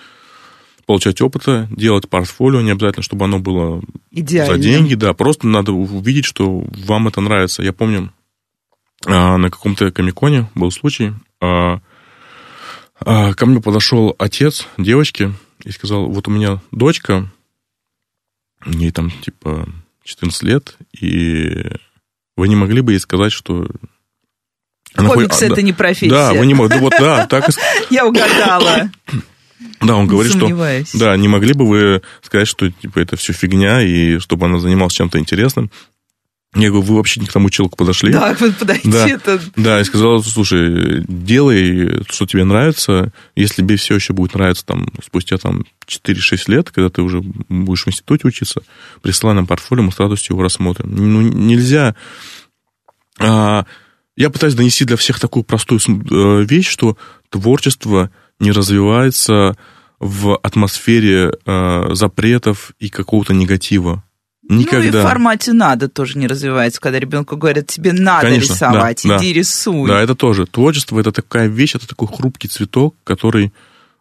получать опыта, делать портфолио, не обязательно, чтобы оно было Идеально. за деньги, да, просто надо увидеть, что вам это нравится. Я помню, а, на каком-то комиконе был случай, а, а, ко мне подошел отец девочки и сказал, вот у меня дочка, ей там типа 14 лет, и вы не могли бы ей сказать, что она Комикс это да, не профессия. Да, вы не могли. Вот, да, так и... Я угадала. Да, он говорит, что да, не могли бы вы сказать, что типа это все фигня, и чтобы она занималась чем-то интересным. Я говорю, вы вообще не к тому человеку подошли. Да, вот подойти да, это... Да, и сказал, слушай, делай, что тебе нравится. Если тебе все еще будет нравиться там спустя там 4-6 лет, когда ты уже будешь в институте учиться, присылай нам портфолио, мы с радостью его рассмотрим. Ну, нельзя... А, я пытаюсь донести для всех такую простую э, вещь, что творчество не развивается в атмосфере э, запретов и какого-то негатива. Никогда. Ну и в формате надо тоже не развивается, когда ребенку говорят, тебе надо Конечно, рисовать, да, иди да. рисуй. Да, это тоже. Творчество это такая вещь, это такой хрупкий цветок, который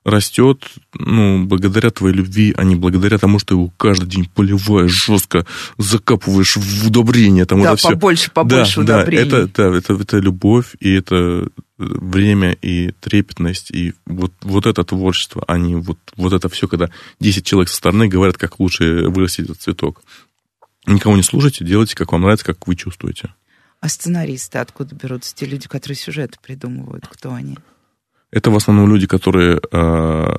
растет, ну, благодаря твоей любви, а не благодаря тому, что его каждый день поливаешь жестко, закапываешь в удобрение. Там да, это побольше, все. побольше да, удобрений. Да, это, да, это, это любовь, и это время, и трепетность, и вот, вот это творчество, а не вот, вот это все, когда 10 человек со стороны говорят, как лучше вырастить этот цветок. Никого не слушайте, делайте, как вам нравится, как вы чувствуете. А сценаристы откуда берутся? Те люди, которые сюжеты придумывают, кто они? Это в основном люди, которые э,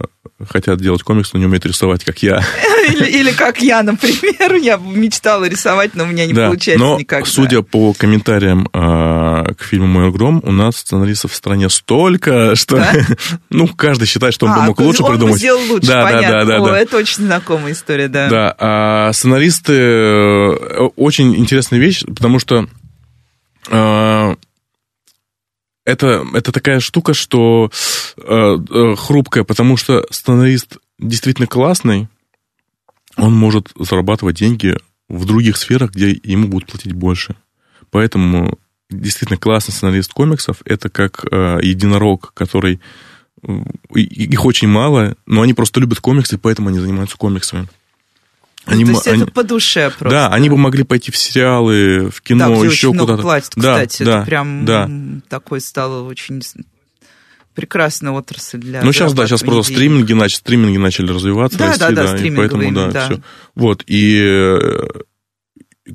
хотят делать комикс, но не умеют рисовать, как я. Или, или как я, например. Я мечтала рисовать, но у меня не да, получается но, никогда. судя по комментариям э, к фильму «Мой гром», у нас сценаристов в стране столько, что... Да? ну, каждый считает, что он а, бы мог лучше он придумать. Он сделал лучше, да, понятно. Да, да, да, О, да. это очень знакомая история, да. Да, а сценаристы... Э, очень интересная вещь, потому что... Э, это, это такая штука, что э, э, хрупкая, потому что сценарист действительно классный, он может зарабатывать деньги в других сферах, где ему будут платить больше. Поэтому действительно классный сценарист комиксов это как э, единорог, который их очень мало, но они просто любят комиксы, поэтому они занимаются комиксами. Они, ну, то есть они, это по душе просто. Да, они бы могли пойти в сериалы, в кино, да, еще куда-то. платят, да, кстати, да, это прям да. такой стало очень прекрасная отрасль для. Ну сейчас да, сейчас просто денег. стриминги начали, стриминги начали развиваться, да, расти, да, да, да, и поэтому да, да, все. Вот и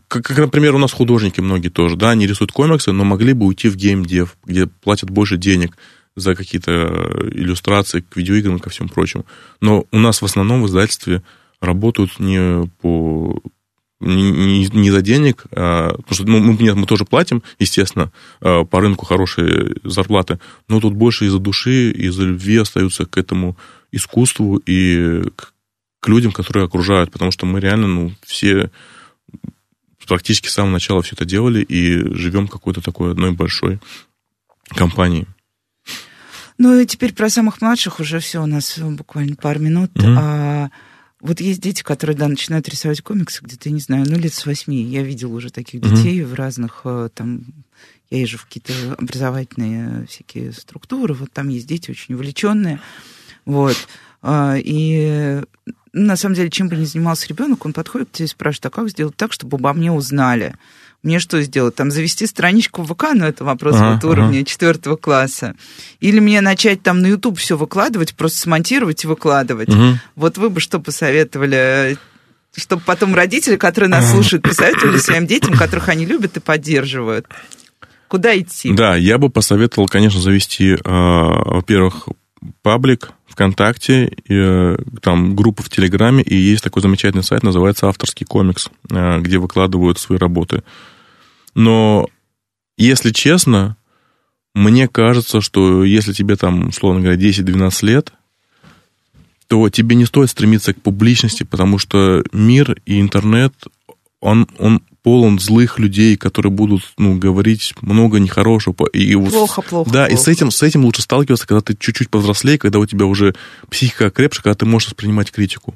как, как, например, у нас художники многие тоже, да, они рисуют комиксы, но могли бы уйти в геймдев, где платят больше денег за какие-то иллюстрации к видеоиграм и ко всему прочему. Но у нас в основном в издательстве работают не по не, не за денег, а, потому что ну, мы, нет, мы тоже платим, естественно, а, по рынку хорошие зарплаты, но тут больше из-за души, из-за любви остаются к этому искусству и к, к людям, которые окружают, потому что мы реально, ну, все практически с самого начала все это делали и живем какой-то такой одной большой компанией. Ну и теперь про самых младших уже все у нас буквально пару минут. Mm-hmm. А вот есть дети, которые, да, начинают рисовать комиксы где-то, я не знаю, ну, лет с восьми. Я видела уже таких детей mm-hmm. в разных, э, там, я езжу в какие-то образовательные всякие структуры, вот там есть дети очень увлеченные, вот. А, и на самом деле, чем бы ни занимался ребенок, он подходит к тебе и спрашивает, а как сделать так, чтобы обо мне узнали? Мне что сделать? Там завести страничку в ВК, ну это вопрос ага, вот уровня ага. четвертого класса. Или мне начать там на YouTube все выкладывать, просто смонтировать и выкладывать. Угу. Вот вы бы что посоветовали? Чтобы потом родители, которые нас слушают, посоветовали своим детям, которых они любят и поддерживают. Куда идти? Да, я бы посоветовал, конечно, завести, э, во-первых, паблик ВКонтакте, э, там группа в Телеграме, и есть такой замечательный сайт, называется «Авторский комикс», э, где выкладывают свои работы. Но, если честно, мне кажется, что если тебе там, условно говоря, 10-12 лет, то тебе не стоит стремиться к публичности, потому что мир и интернет, он, он полон злых людей, которые будут ну, говорить много нехорошего. И плохо, плохо. Да, плохо. и с этим, с этим лучше сталкиваться, когда ты чуть-чуть повзрослее, когда у тебя уже психика крепше, когда ты можешь воспринимать критику.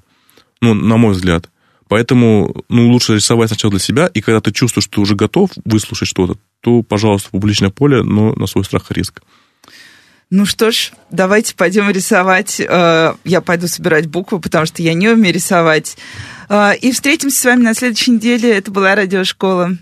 Ну, на мой взгляд. Поэтому ну, лучше рисовать сначала для себя, и когда ты чувствуешь, что ты уже готов выслушать что-то, то, пожалуйста, публичное поле, но на свой страх и риск. Ну что ж, давайте пойдем рисовать. Э, я пойду собирать буквы, потому что я не умею рисовать. Э, и встретимся с вами на следующей неделе. Это была радиошкола.